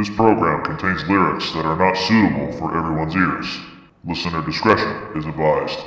This program contains lyrics that are not suitable for everyone's ears. Listener discretion is advised.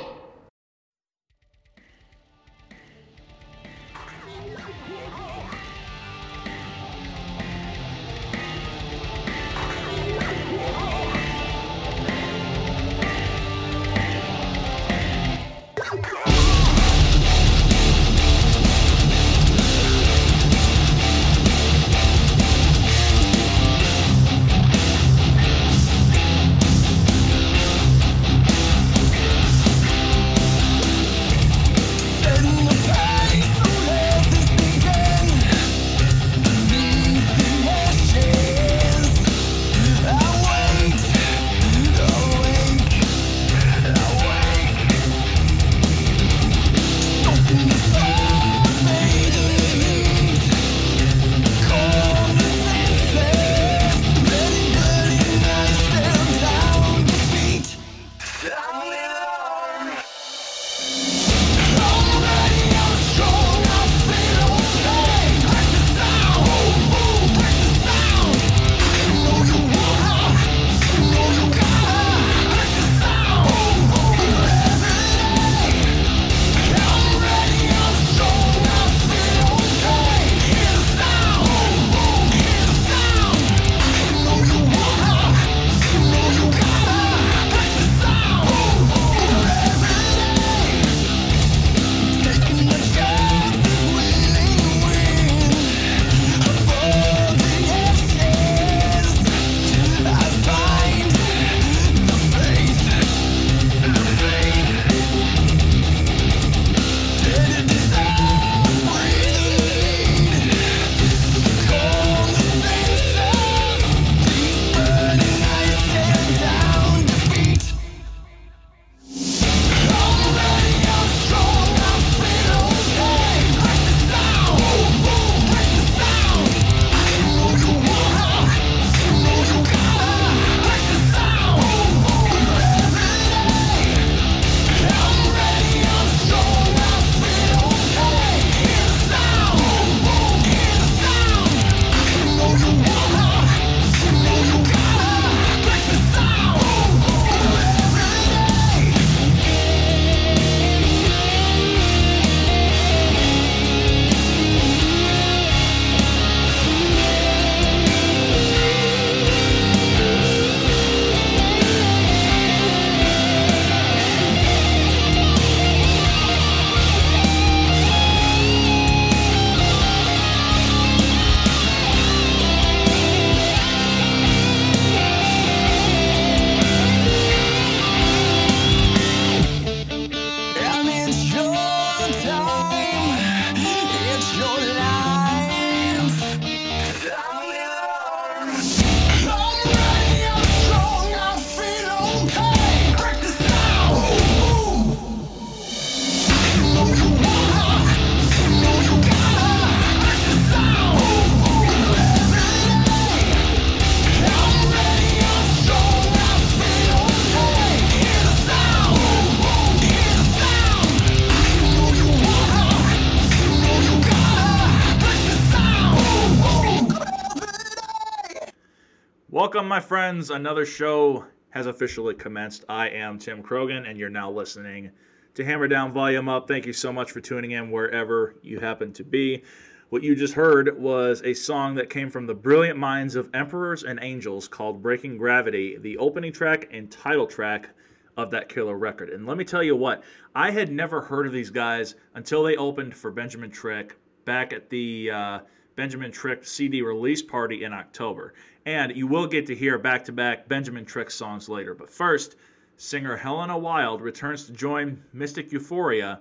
My friends. Another show has officially commenced. I am Tim Krogan, and you're now listening to Hammer Down Volume Up. Thank you so much for tuning in wherever you happen to be. What you just heard was a song that came from the brilliant minds of Emperors and Angels called Breaking Gravity, the opening track and title track of that killer record. And let me tell you what, I had never heard of these guys until they opened for Benjamin Trick back at the uh, Benjamin Trick CD release party in October. And you will get to hear back to back Benjamin Trick songs later. But first, singer Helena Wild returns to join Mystic Euphoria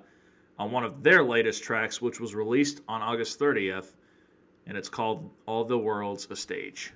on one of their latest tracks, which was released on August 30th, and it's called All the World's a Stage.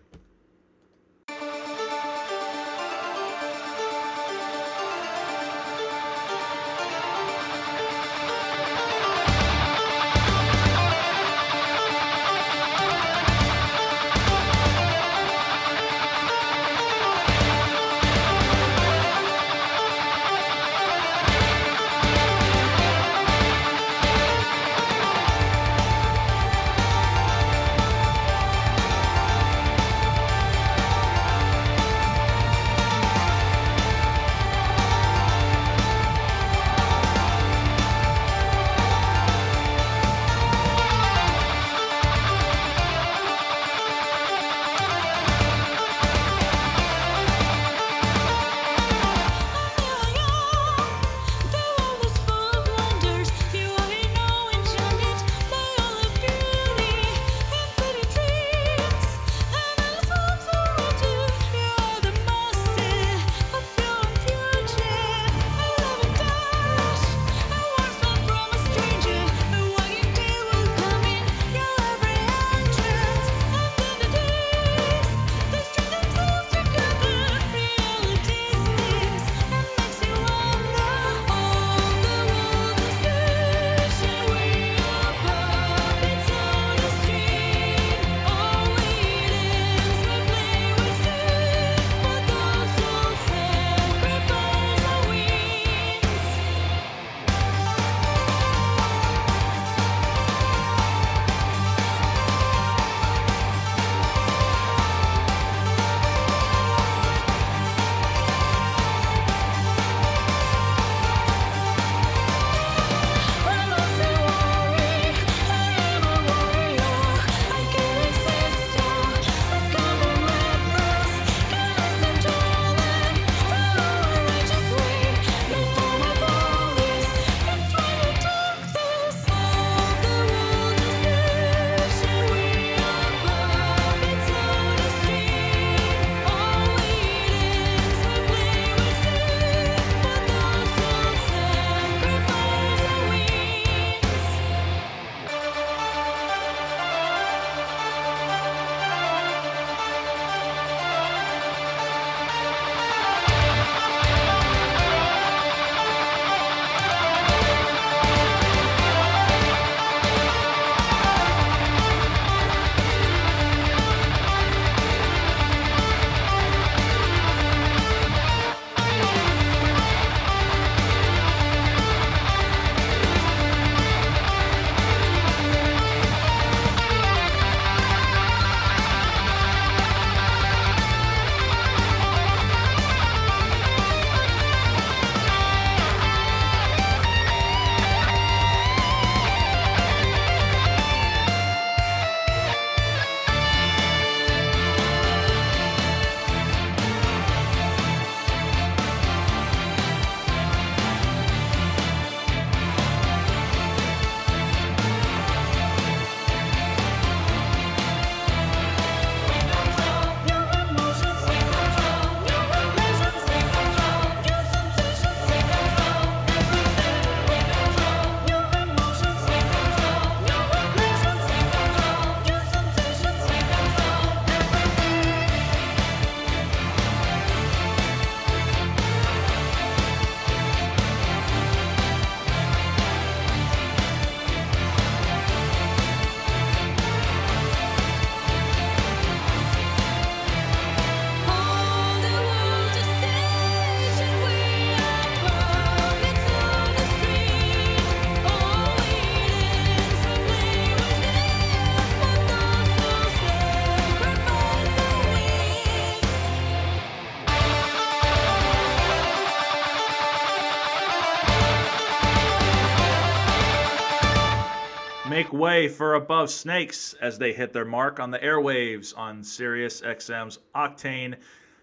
Way for Above Snakes as they hit their mark on the airwaves on Sirius XM's Octane.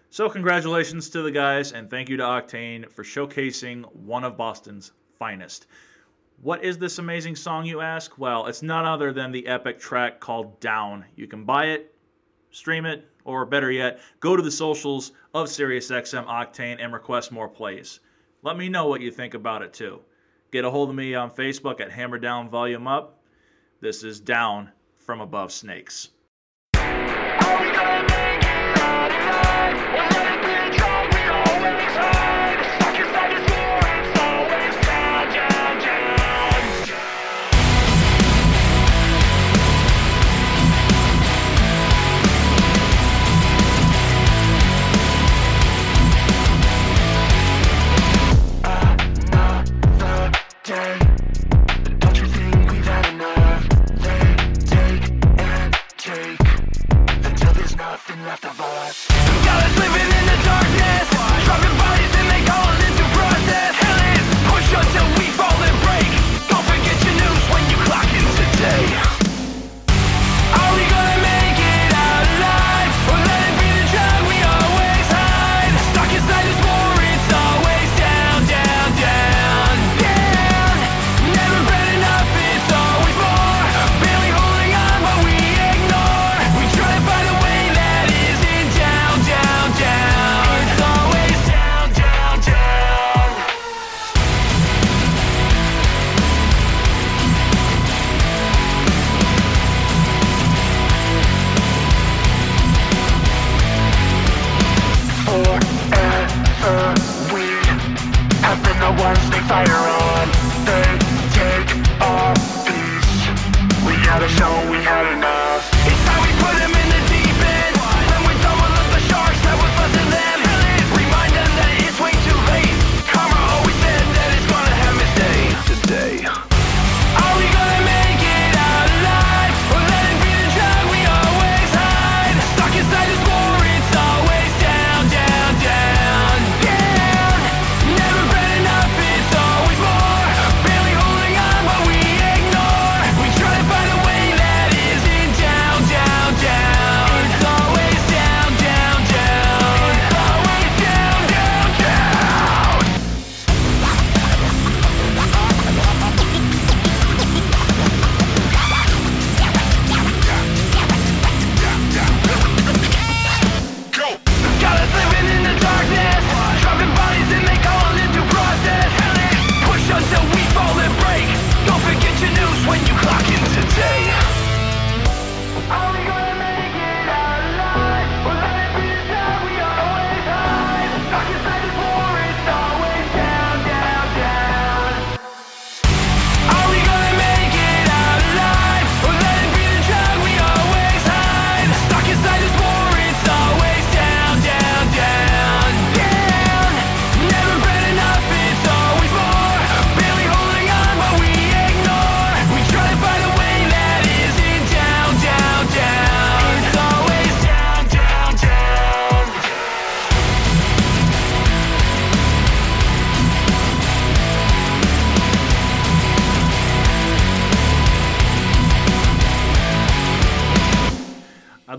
So, congratulations to the guys, and thank you to Octane for showcasing one of Boston's finest. What is this amazing song, you ask? Well, it's none other than the epic track called Down. You can buy it, stream it, or better yet, go to the socials of SiriusXM Octane and request more plays. Let me know what you think about it too. Get a hold of me on Facebook at Hammer Down Volume Up. This is Down from Above Snakes.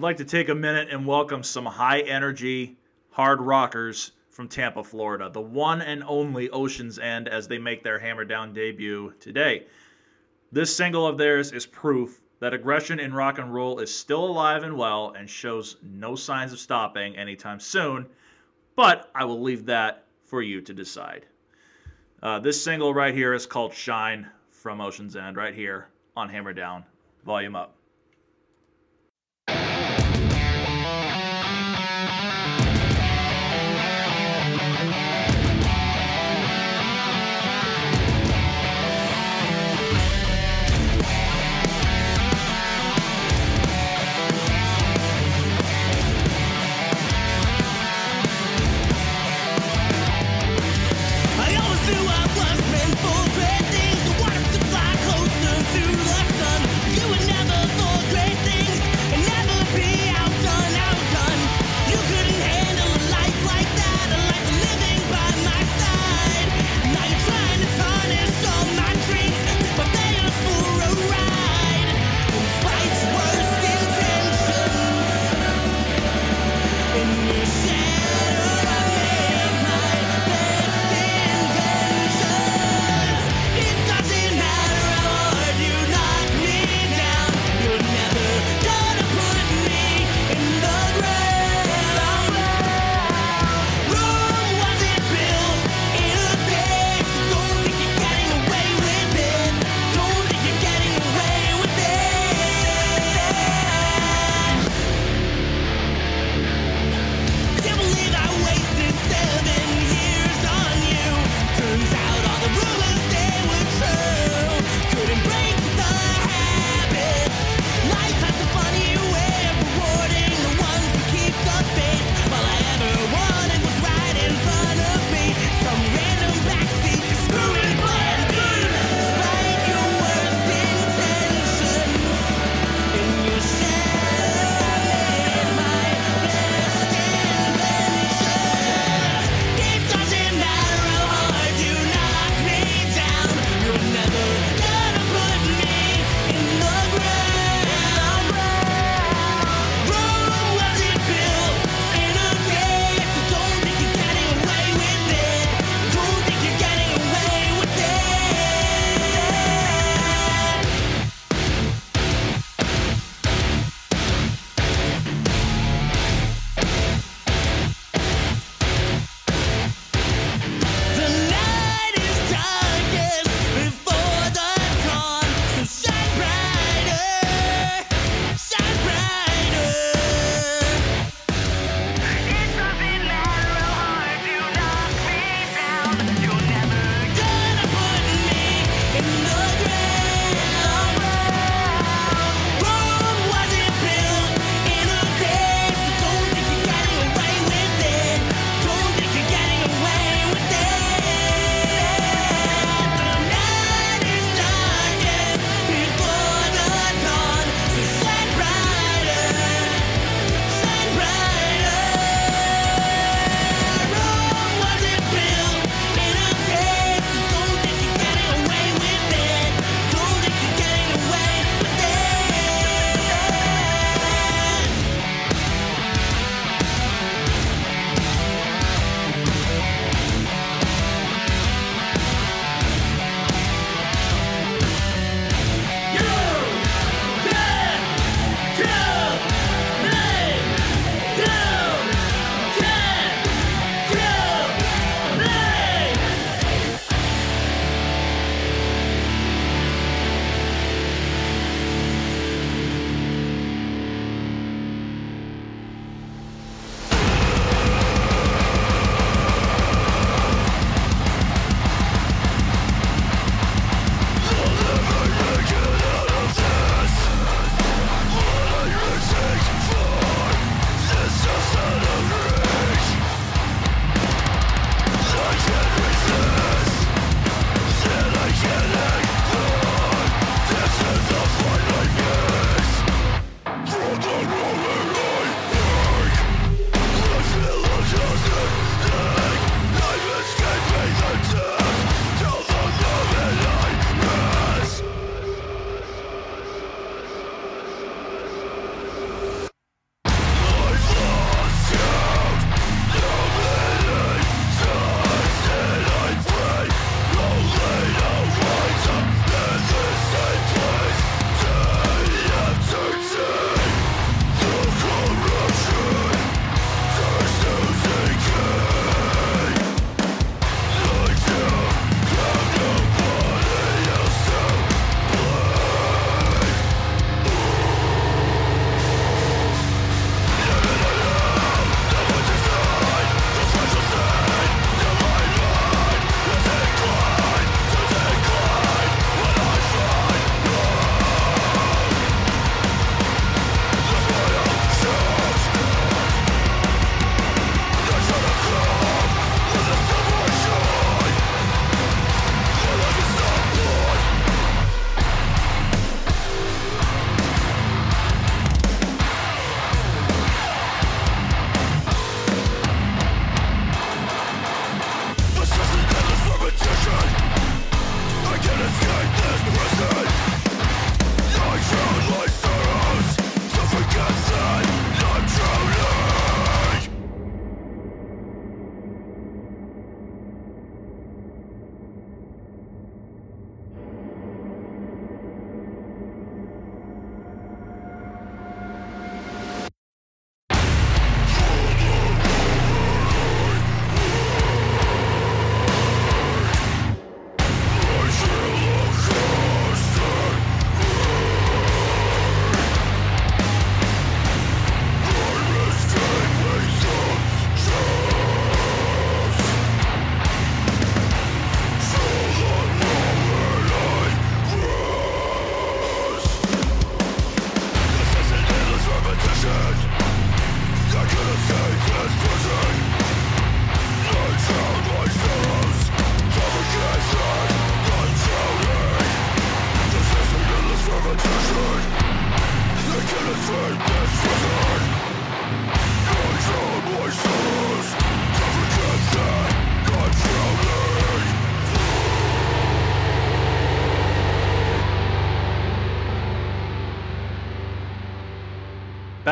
Like to take a minute and welcome some high energy hard rockers from Tampa, Florida, the one and only Ocean's End as they make their Hammer Down debut today. This single of theirs is proof that aggression in rock and roll is still alive and well and shows no signs of stopping anytime soon, but I will leave that for you to decide. Uh, this single right here is called Shine from Ocean's End, right here on Hammer Down. Volume up.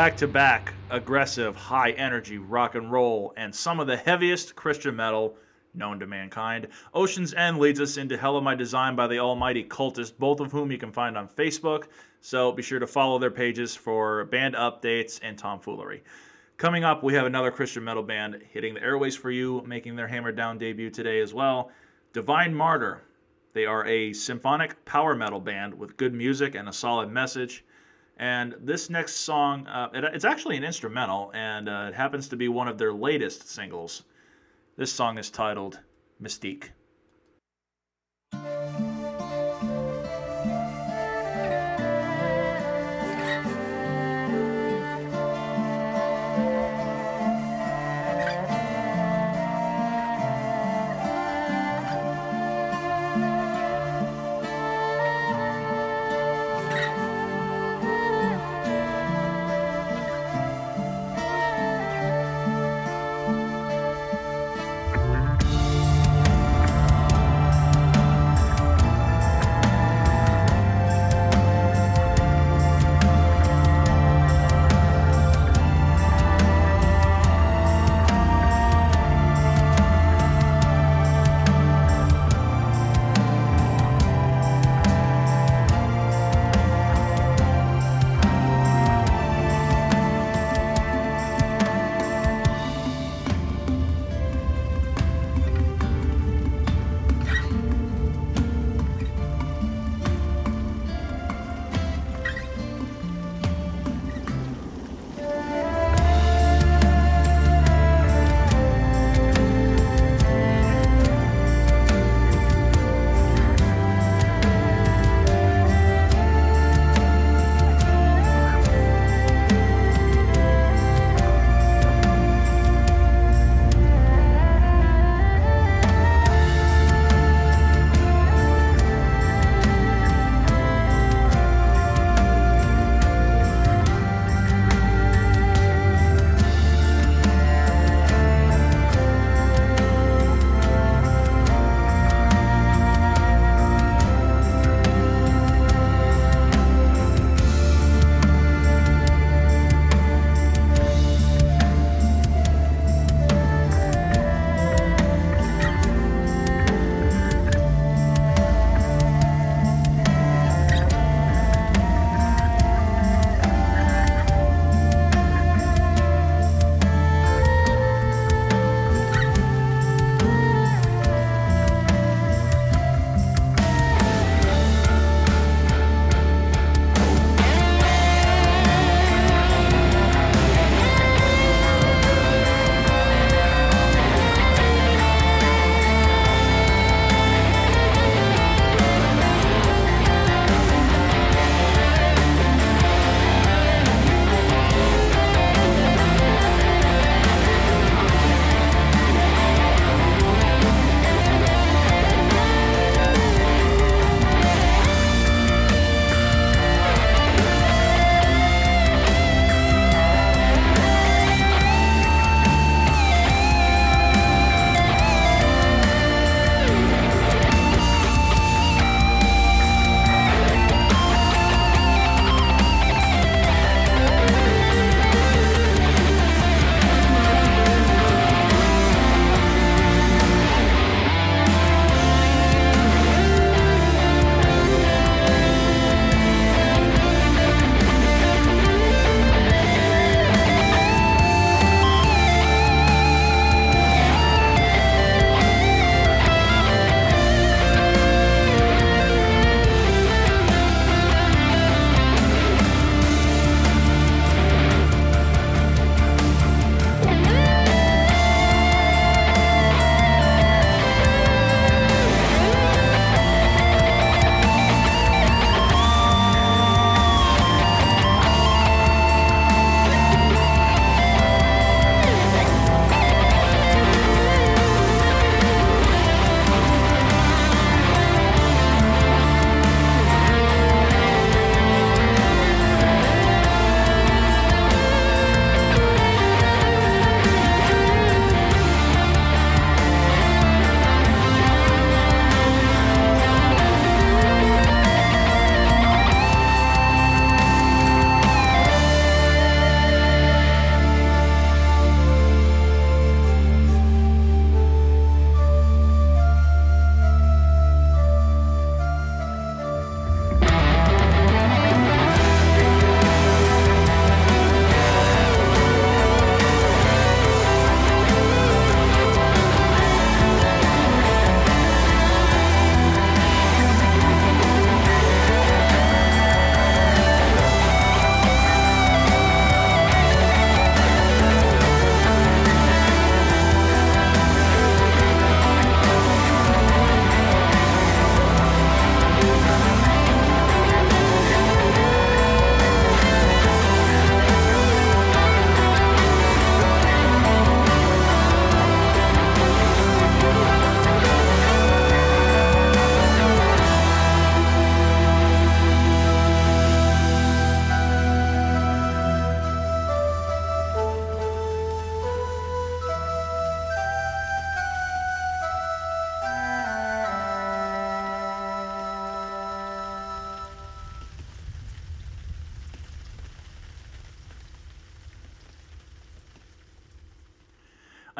Back to back aggressive, high energy rock and roll and some of the heaviest Christian metal known to mankind. Ocean's End leads us into Hell of My Design by the Almighty Cultist, both of whom you can find on Facebook. So be sure to follow their pages for band updates and tomfoolery. Coming up, we have another Christian metal band hitting the airways for you, making their Hammer Down debut today as well. Divine Martyr. They are a symphonic power metal band with good music and a solid message. And this next song, uh, it, it's actually an instrumental, and uh, it happens to be one of their latest singles. This song is titled Mystique.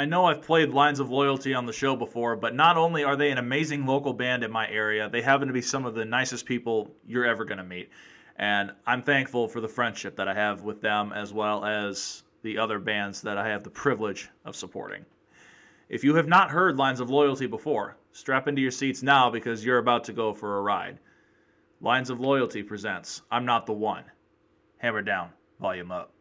I know I've played Lines of Loyalty on the show before, but not only are they an amazing local band in my area, they happen to be some of the nicest people you're ever going to meet. And I'm thankful for the friendship that I have with them as well as the other bands that I have the privilege of supporting. If you have not heard Lines of Loyalty before, strap into your seats now because you're about to go for a ride. Lines of Loyalty presents I'm Not the One. Hammer down, volume up.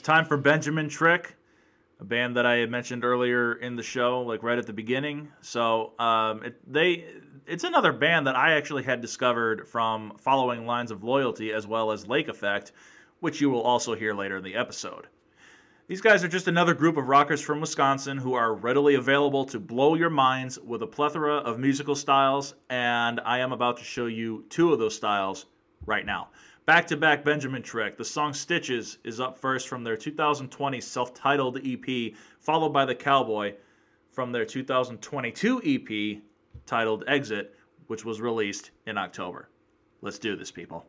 It's time for Benjamin Trick, a band that I had mentioned earlier in the show, like right at the beginning. So um, it, they, it's another band that I actually had discovered from following Lines of Loyalty as well as Lake Effect, which you will also hear later in the episode. These guys are just another group of rockers from Wisconsin who are readily available to blow your minds with a plethora of musical styles, and I am about to show you two of those styles right now. Back to back Benjamin Trick. The song Stitches is up first from their 2020 self titled EP, followed by The Cowboy from their 2022 EP titled Exit, which was released in October. Let's do this, people.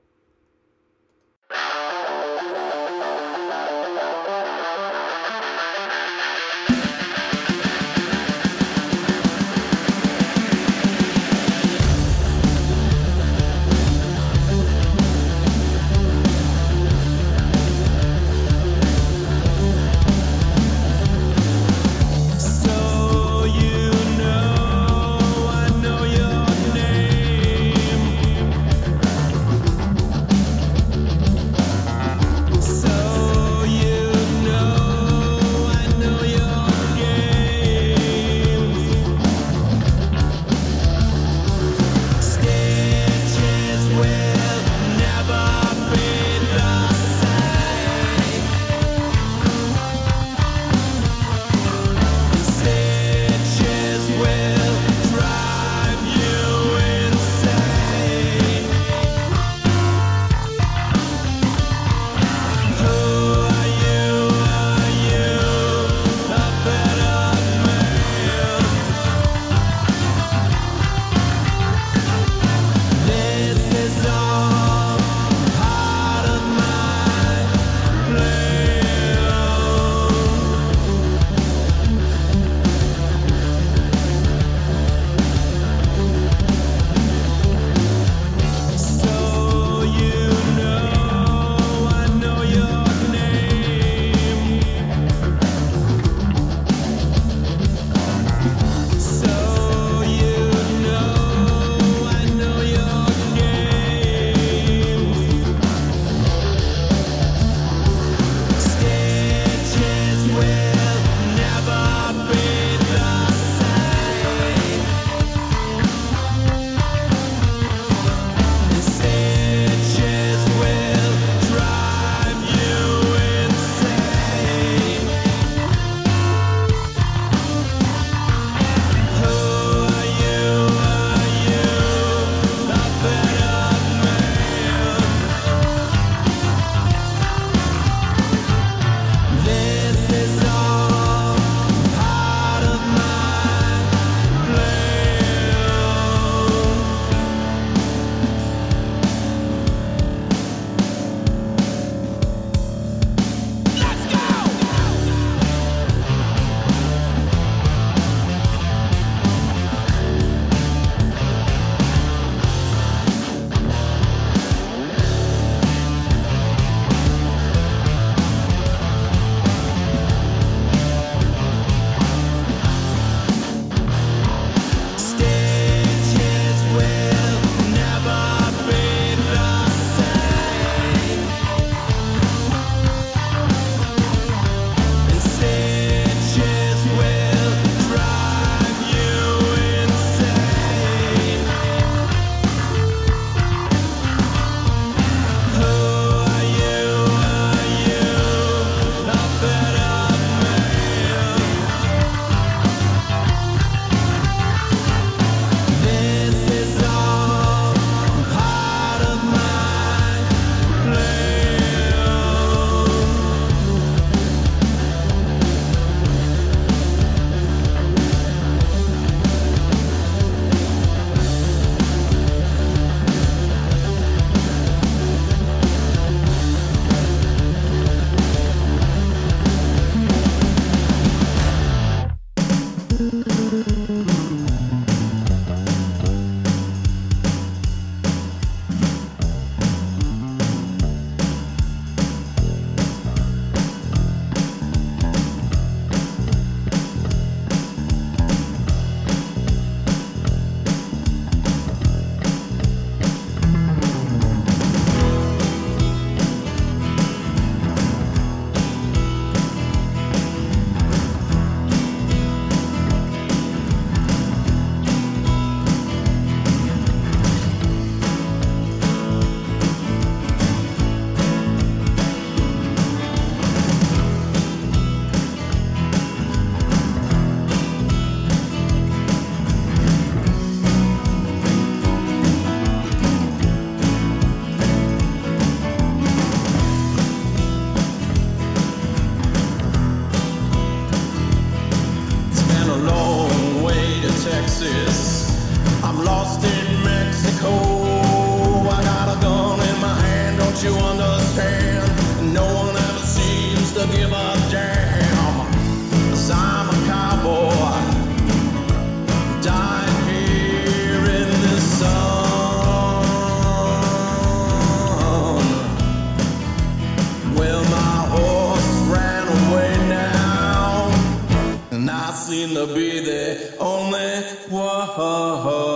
The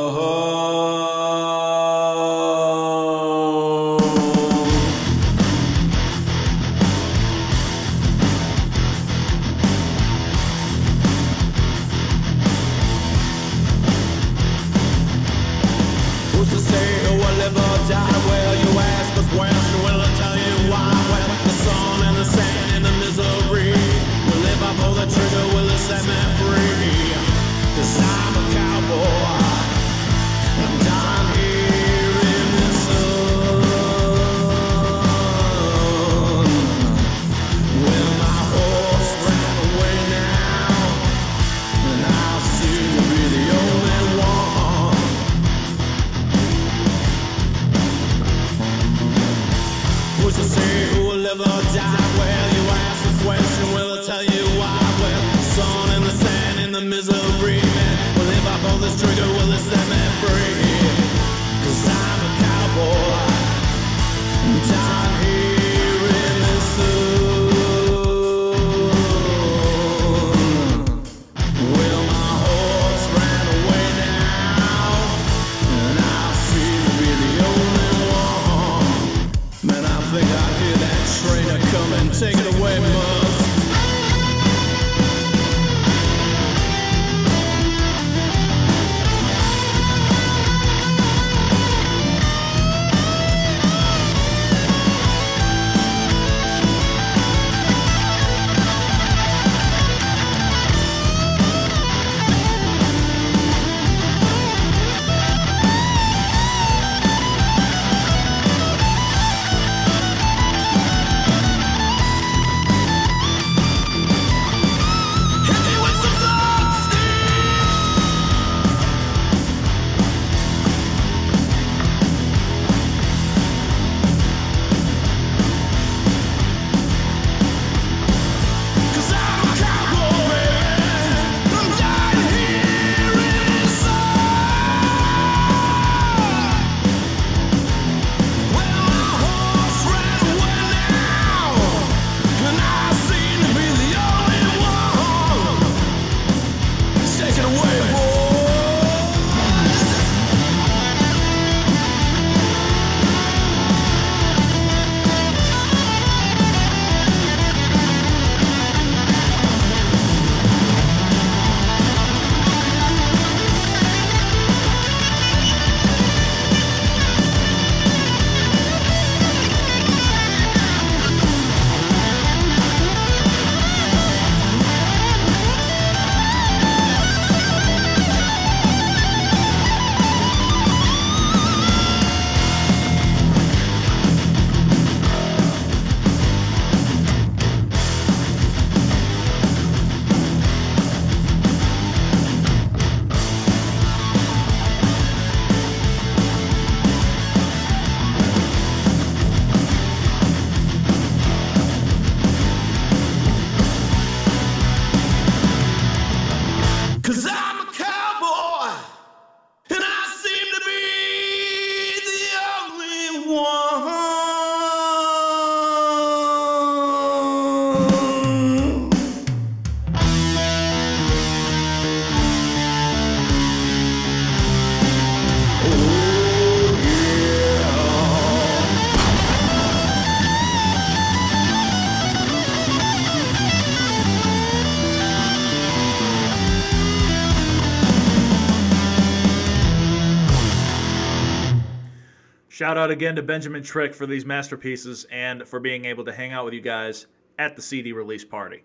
Shout out again to Benjamin Trick for these masterpieces and for being able to hang out with you guys at the CD release party.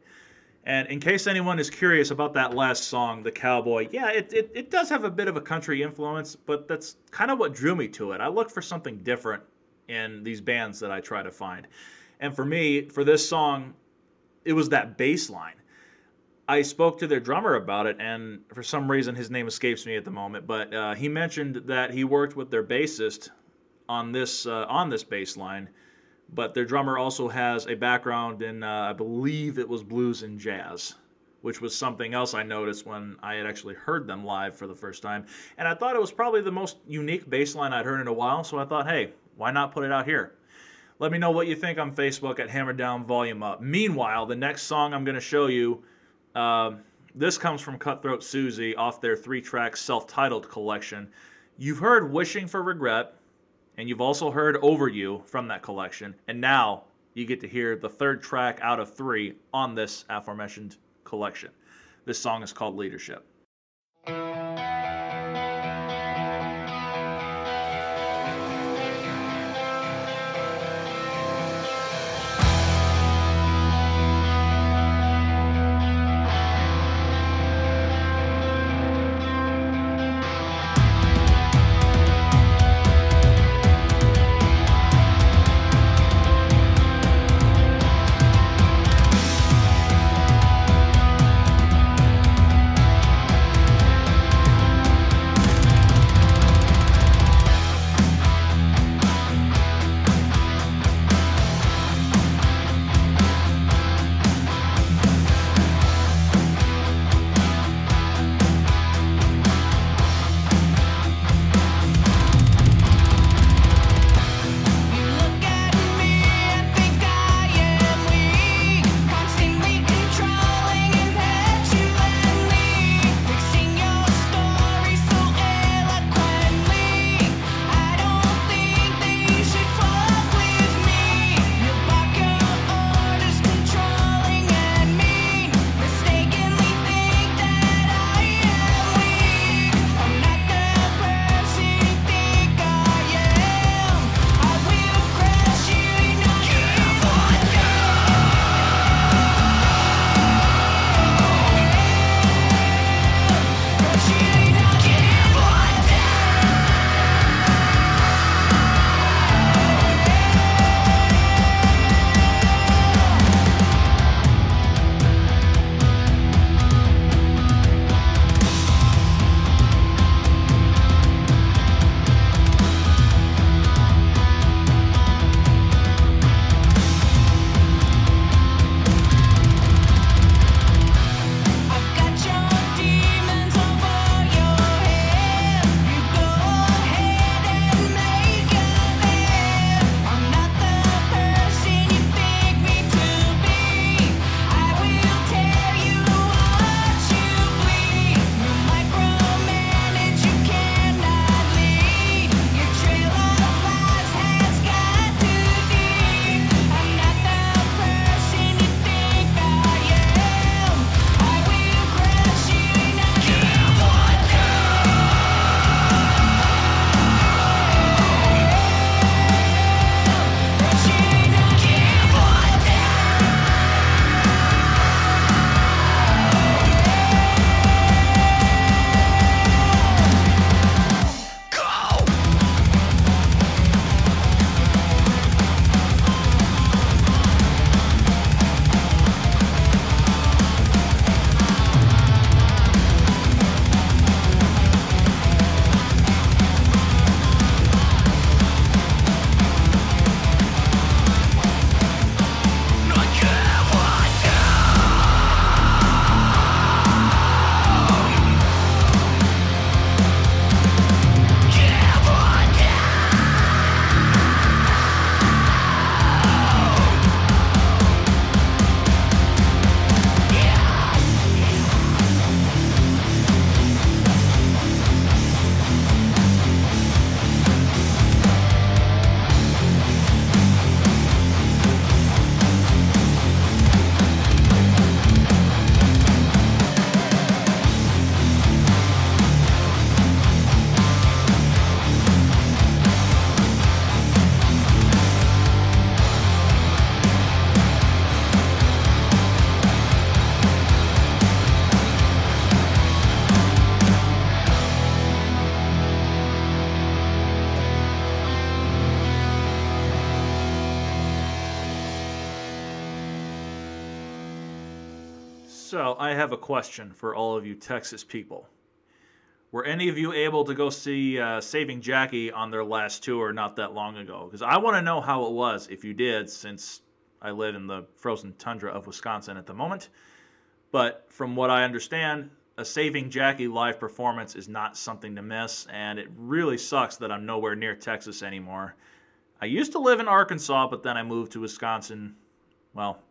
And in case anyone is curious about that last song, The Cowboy, yeah, it, it, it does have a bit of a country influence, but that's kind of what drew me to it. I look for something different in these bands that I try to find. And for me, for this song, it was that bass line. I spoke to their drummer about it, and for some reason his name escapes me at the moment. But uh, he mentioned that he worked with their bassist on this uh, on this bass line, but their drummer also has a background in uh, I believe it was blues and jazz, which was something else I noticed when I had actually heard them live for the first time, and I thought it was probably the most unique bass line I'd heard in a while. So I thought, hey, why not put it out here? Let me know what you think on Facebook at Hammer Down Volume Up. Meanwhile, the next song I'm going to show you, uh, this comes from Cutthroat Susie off their three-track self-titled collection. You've heard "Wishing for Regret," and you've also heard "Over You" from that collection, and now you get to hear the third track out of three on this aforementioned collection. This song is called "Leadership." So, I have a question for all of you Texas people. Were any of you able to go see uh, Saving Jackie on their last tour not that long ago? Because I want to know how it was if you did, since I live in the frozen tundra of Wisconsin at the moment. But from what I understand, a Saving Jackie live performance is not something to miss, and it really sucks that I'm nowhere near Texas anymore. I used to live in Arkansas, but then I moved to Wisconsin, well,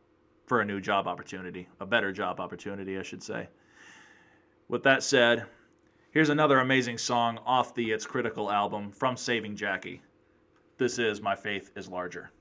for a new job opportunity, a better job opportunity, I should say. With that said, here's another amazing song off the It's Critical album from Saving Jackie. This is My Faith is Larger.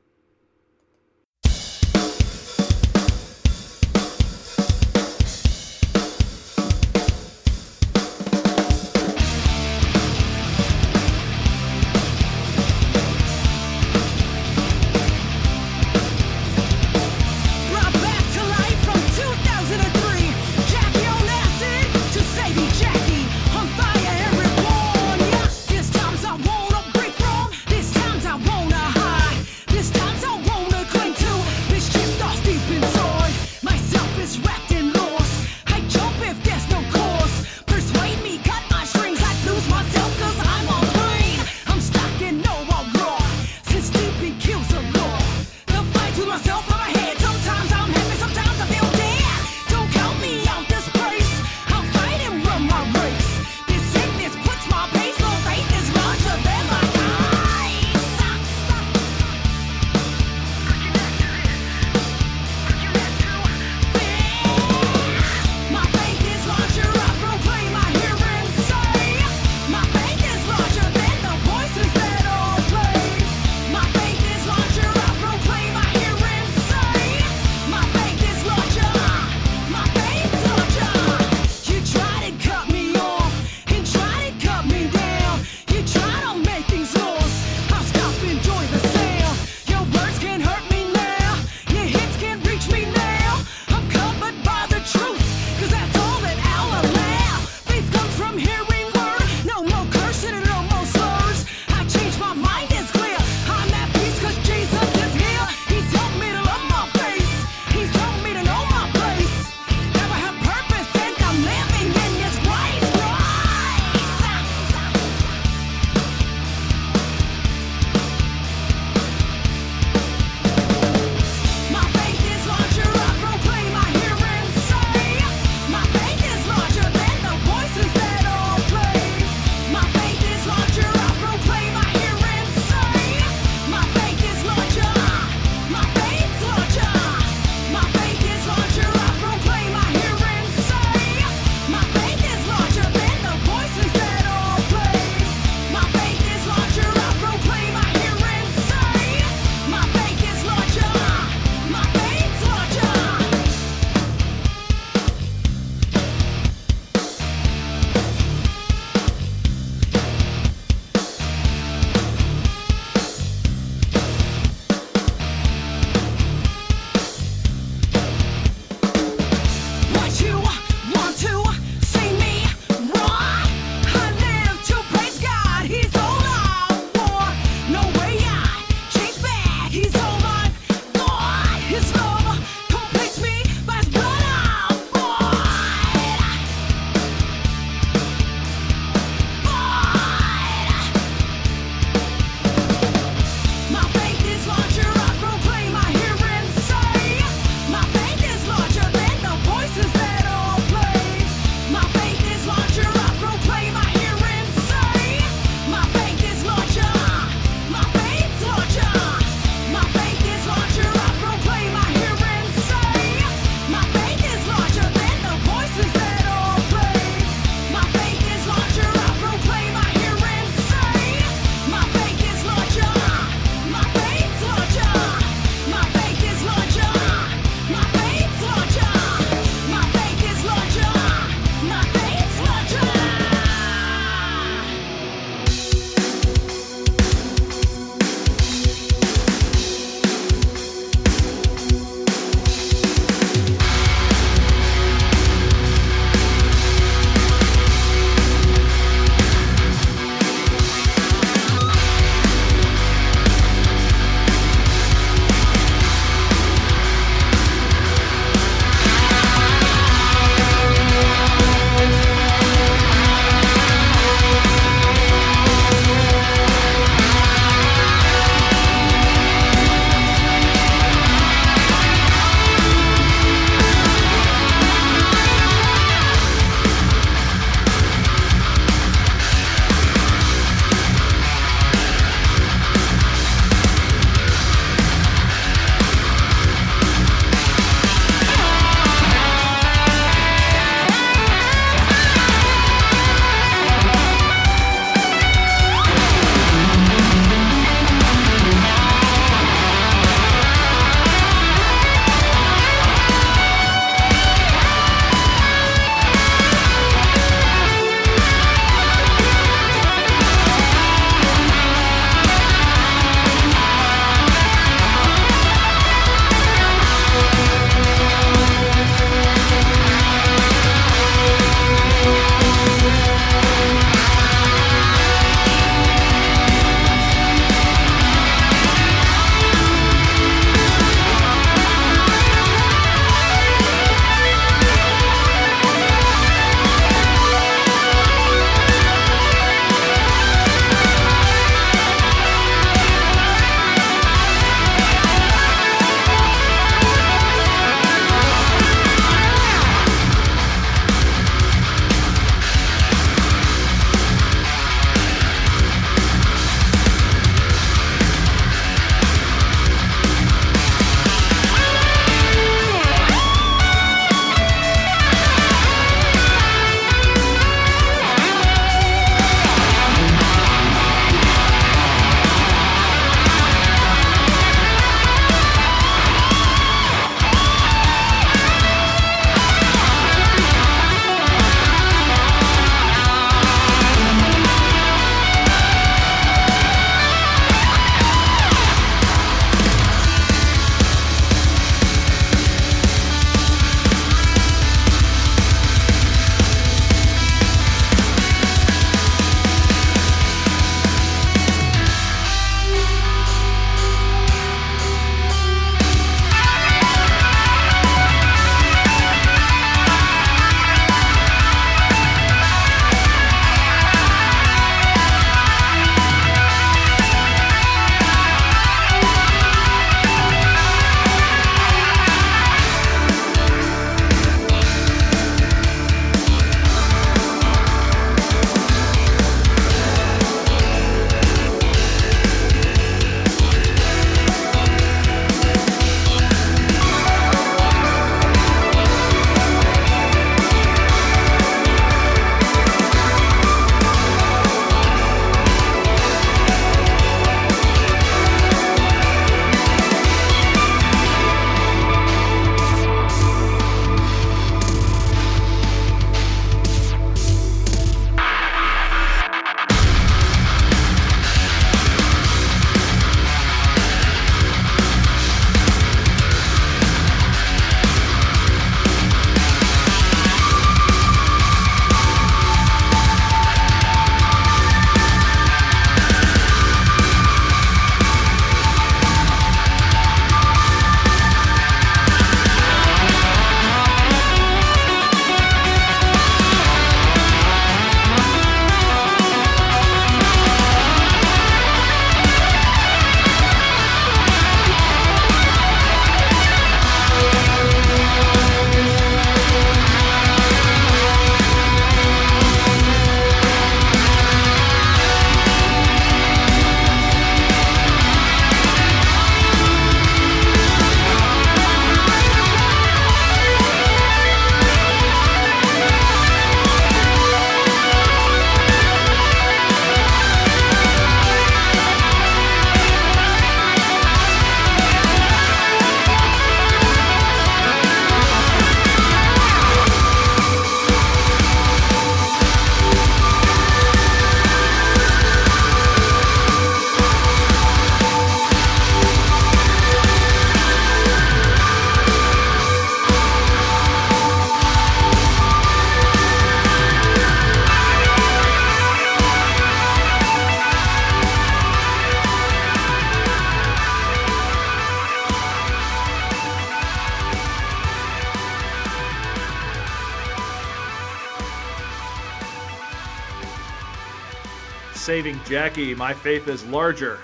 Jackie, My Faith is Larger,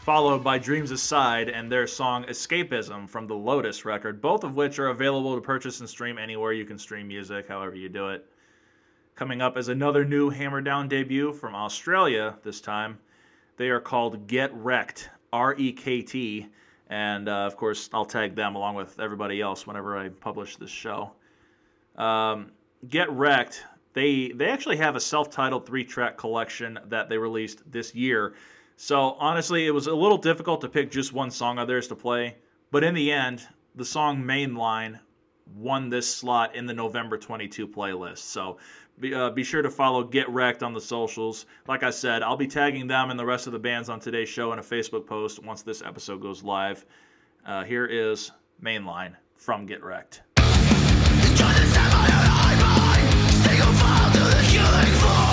followed by Dreams Aside and their song Escapism from the Lotus record, both of which are available to purchase and stream anywhere you can stream music, however you do it. Coming up is another new Hammer Down debut from Australia this time. They are called Get Rekt, R E K T, and uh, of course, I'll tag them along with everybody else whenever I publish this show. Um, Get Rekt, they they actually have a self-titled three-track collection that they released this year. So honestly, it was a little difficult to pick just one song of theirs to play, but in the end, the song Mainline won this slot in the November 22 playlist. So be, uh, be sure to follow Get Rekt on the socials. Like I said, I'll be tagging them and the rest of the bands on today's show in a Facebook post once this episode goes live. Uh, here is Mainline from Get Rekt. feeling falling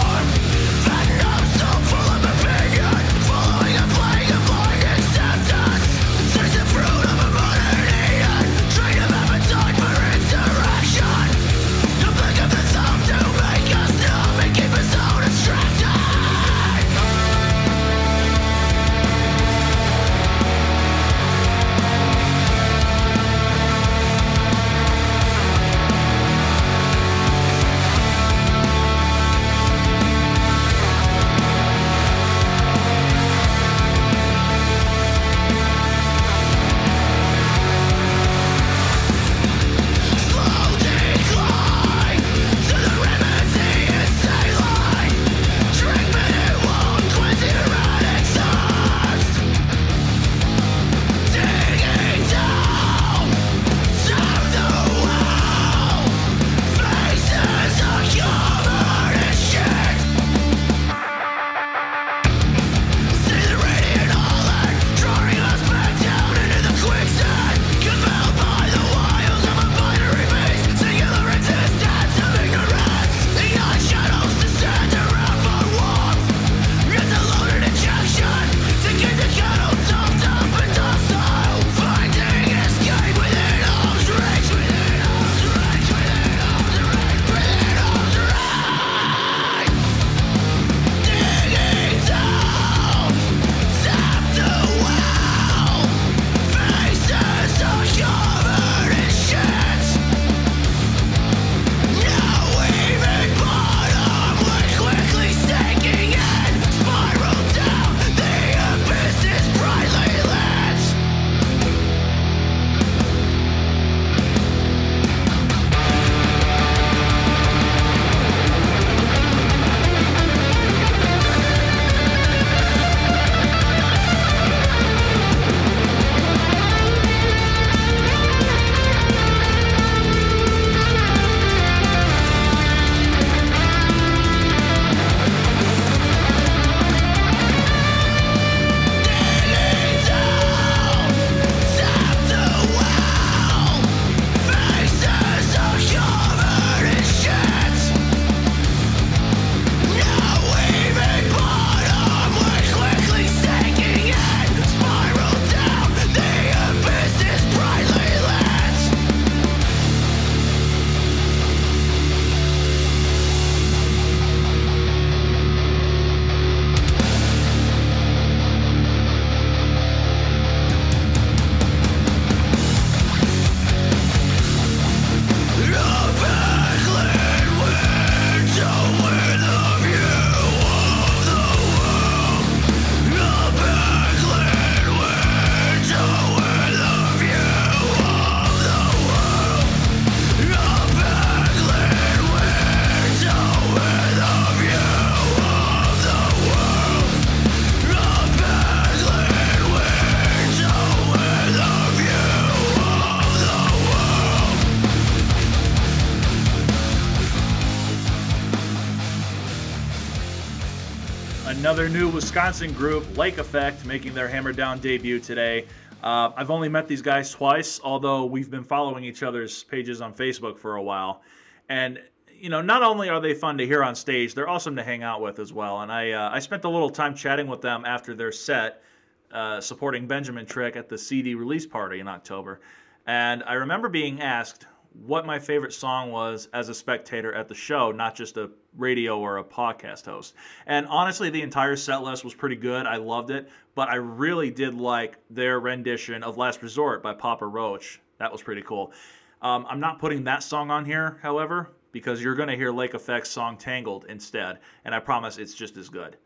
Another new Wisconsin group, Lake Effect, making their Hammer Down debut today. Uh, I've only met these guys twice, although we've been following each other's pages on Facebook for a while. And you know, not only are they fun to hear on stage, they're awesome to hang out with as well. And I, uh, I spent a little time chatting with them after their set, uh, supporting Benjamin Trick at the CD release party in October. And I remember being asked what my favorite song was as a spectator at the show, not just a radio or a podcast host. And honestly, the entire set list was pretty good. I loved it, but I really did like their rendition of Last Resort by Papa Roach. That was pretty cool. Um, I'm not putting that song on here, however, because you're going to hear Lake Effect's song Tangled instead, and I promise it's just as good.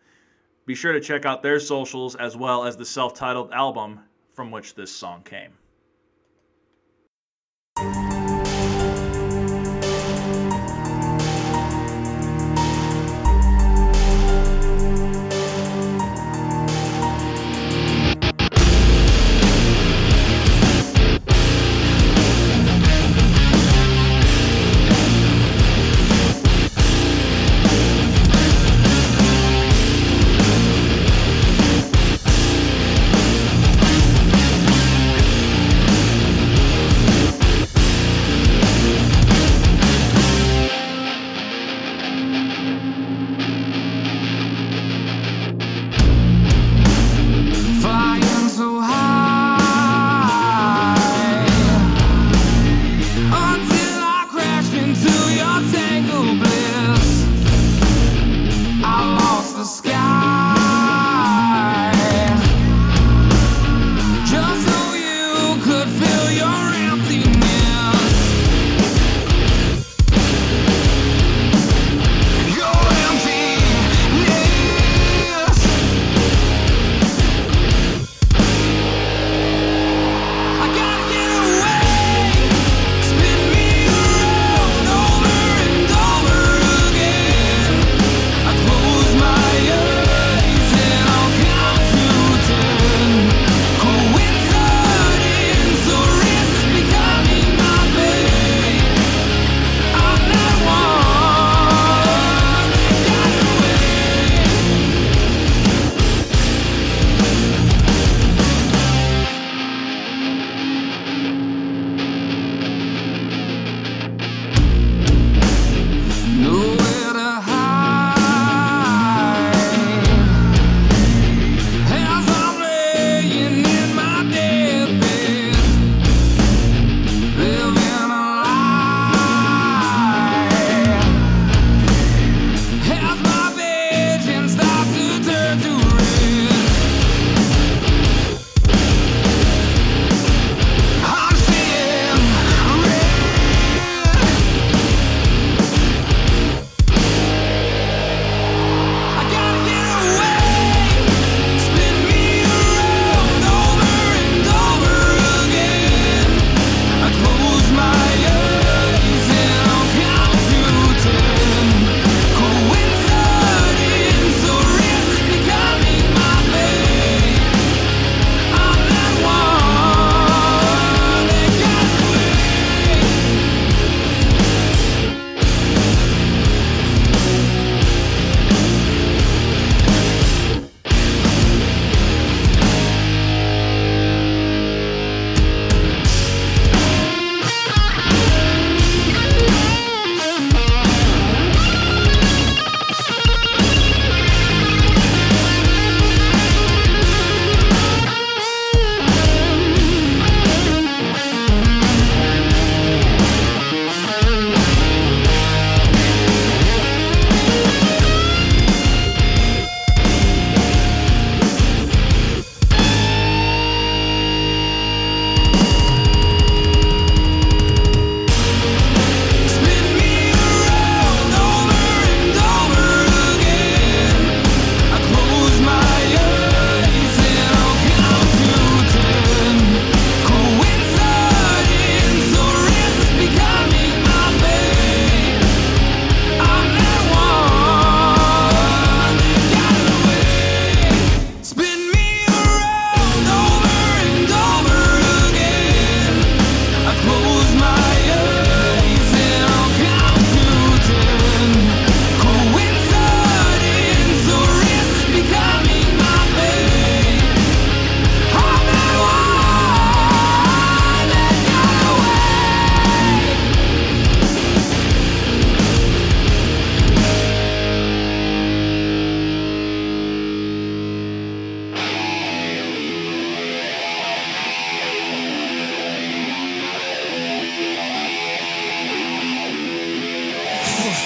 Be sure to check out their socials as well as the self titled album from which this song came.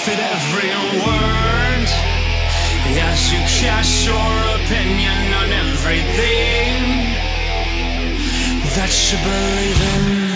A word. Yes, you cast your opinion on everything that you believe in.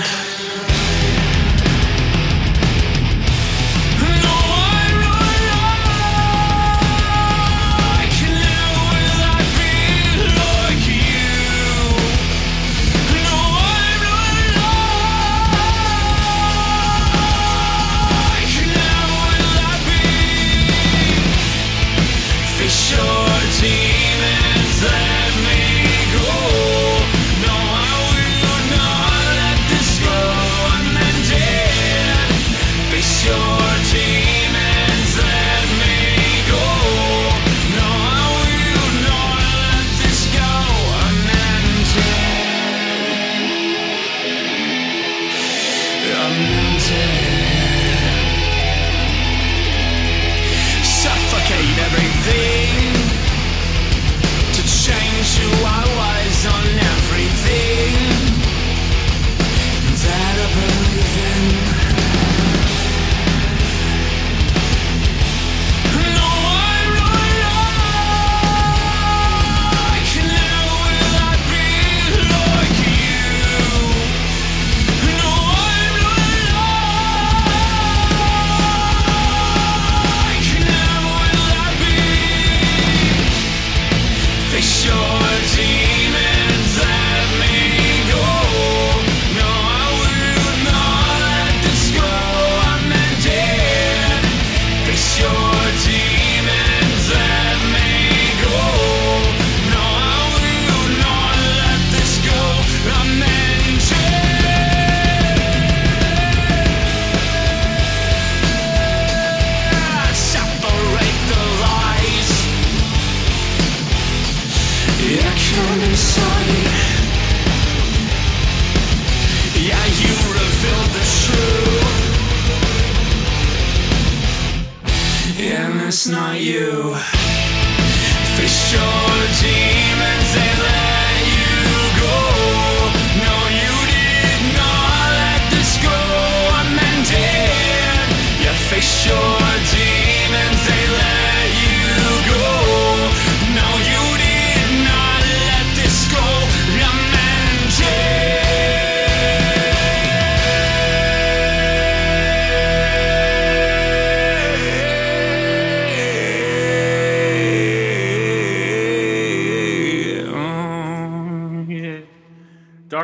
You.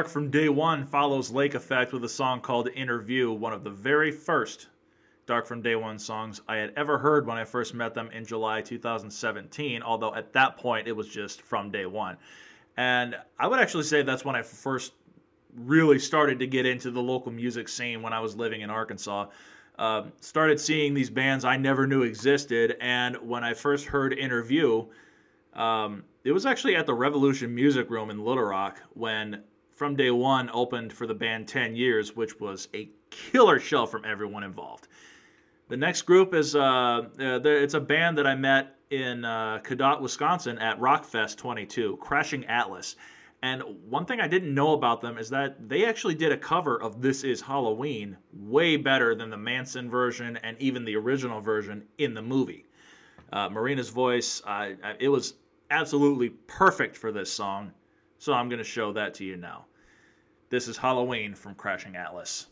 From Day One follows Lake Effect with a song called Interview, one of the very first Dark from Day One songs I had ever heard when I first met them in July 2017, although at that point it was just from Day One. And I would actually say that's when I first really started to get into the local music scene when I was living in Arkansas. Um, started seeing these bands I never knew existed, and when I first heard Interview, um, it was actually at the Revolution Music Room in Little Rock when From Day One opened for the band 10 Years, which was a killer show from everyone involved. The next group is uh, uh, it's a band that I met in uh, Cadott, Wisconsin at Rockfest 22, Crashing Atlas. And one thing I didn't know about them is that they actually did a cover of This Is Halloween way better than the Manson version and even the original version in the movie. Uh, Marina's voice, uh, it was absolutely perfect for this song, so I'm going to show that to you now. This is Halloween from Crashing Atlas.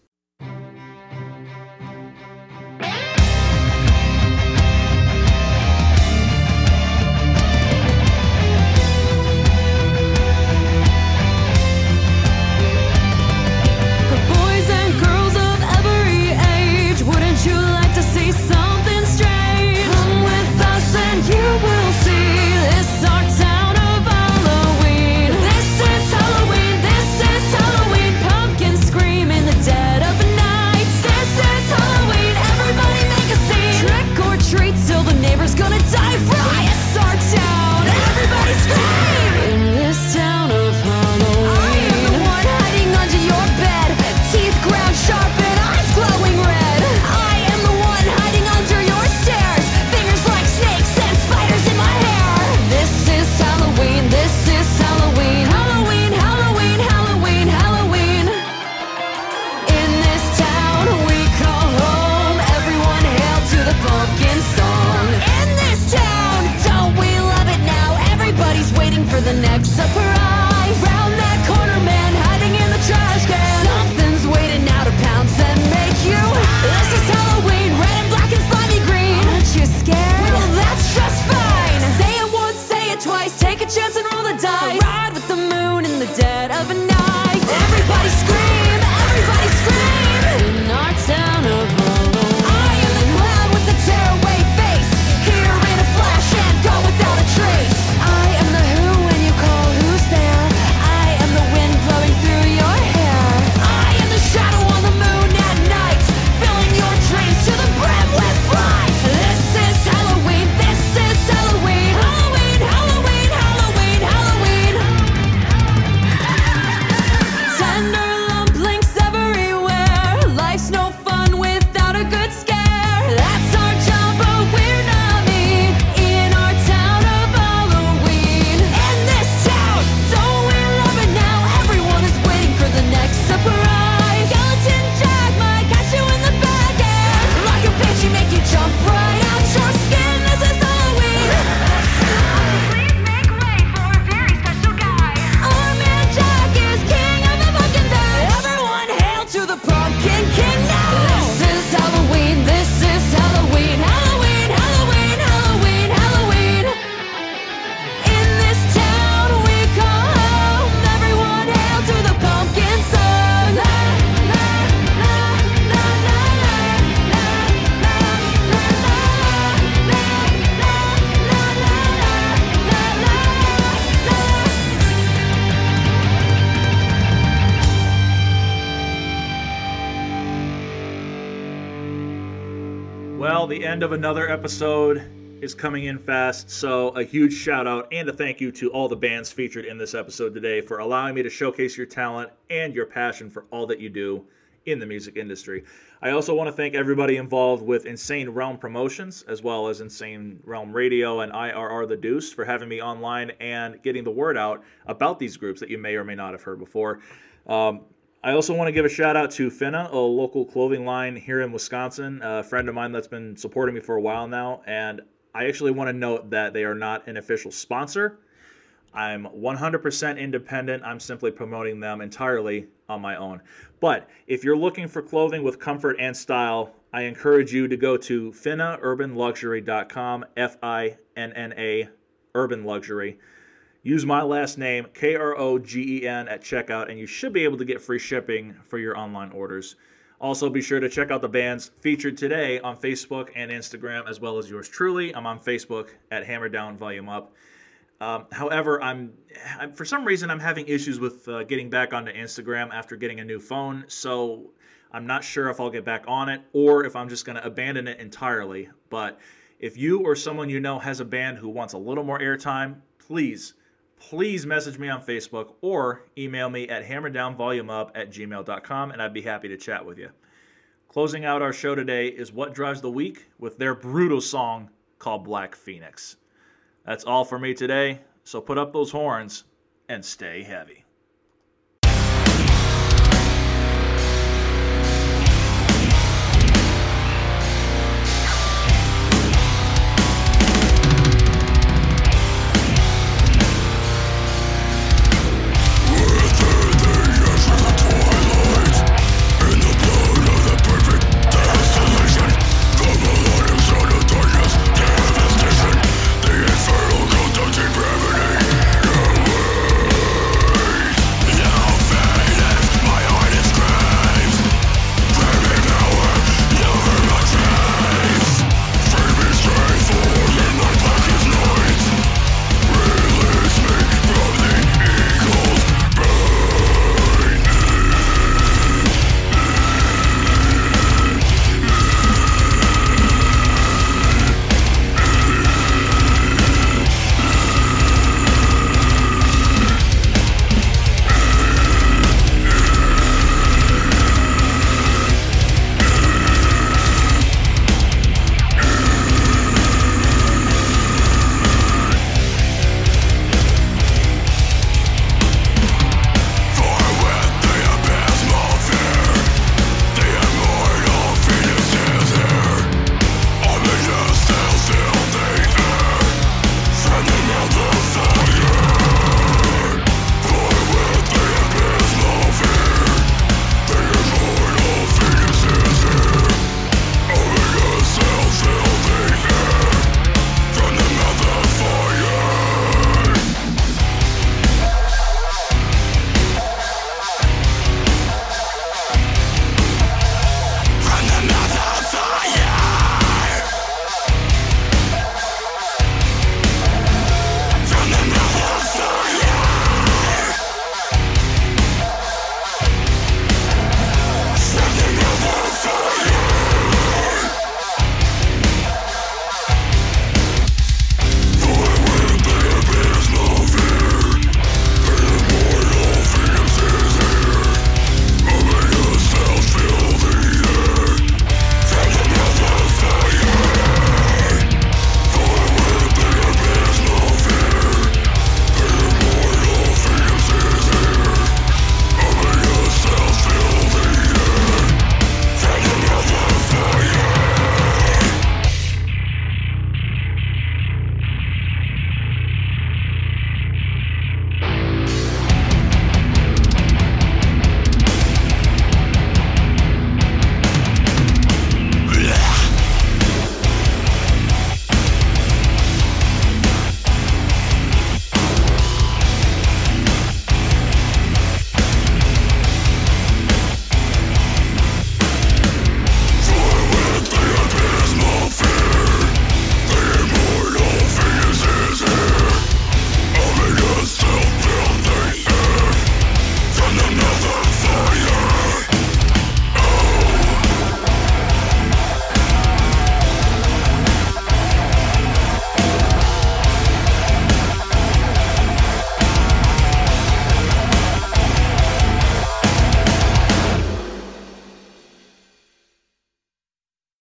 End of another episode is coming in fast, so a huge shout out and a thank you to all the bands featured in this episode today for allowing me to showcase your talent and your passion for all that you do in the music industry. I also want to thank everybody involved with Insane Realm Promotions, as well as Insane Realm Radio and IRR The Deuce for having me online and getting the word out about these groups that you may or may not have heard before. Um, I also want to give a shout out to Finna, a local clothing line here in Wisconsin, a friend of mine that's been supporting me for a while now. And I actually want to note that they are not an official sponsor. I'm 100% independent. I'm simply promoting them entirely on my own. But if you're looking for clothing with comfort and style, I encourage you to go to finnaurbanluxury.com, F I N N A, Urban Luxury. Use my last name, K R O G E N, at checkout, and you should be able to get free shipping for your online orders. Also, be sure to check out the bands featured today on Facebook and Instagram, as well as yours truly. I'm on Facebook at Hammer Down Volume Up. Um, however, I'm, I'm, for some reason I'm having issues with uh, getting back onto Instagram after getting a new phone. So I'm not sure if I'll get back on it or if I'm just going to abandon it entirely. But if you or someone you know has a band who wants a little more airtime, please, please message me on Facebook or email me at hammerdownvolumeup at gmail.com and I'd be happy to chat with you. Closing out our show today is What Drives the Weak with their brutal song called Black Phoenix. That's all for me today, so put up those horns and stay heavy.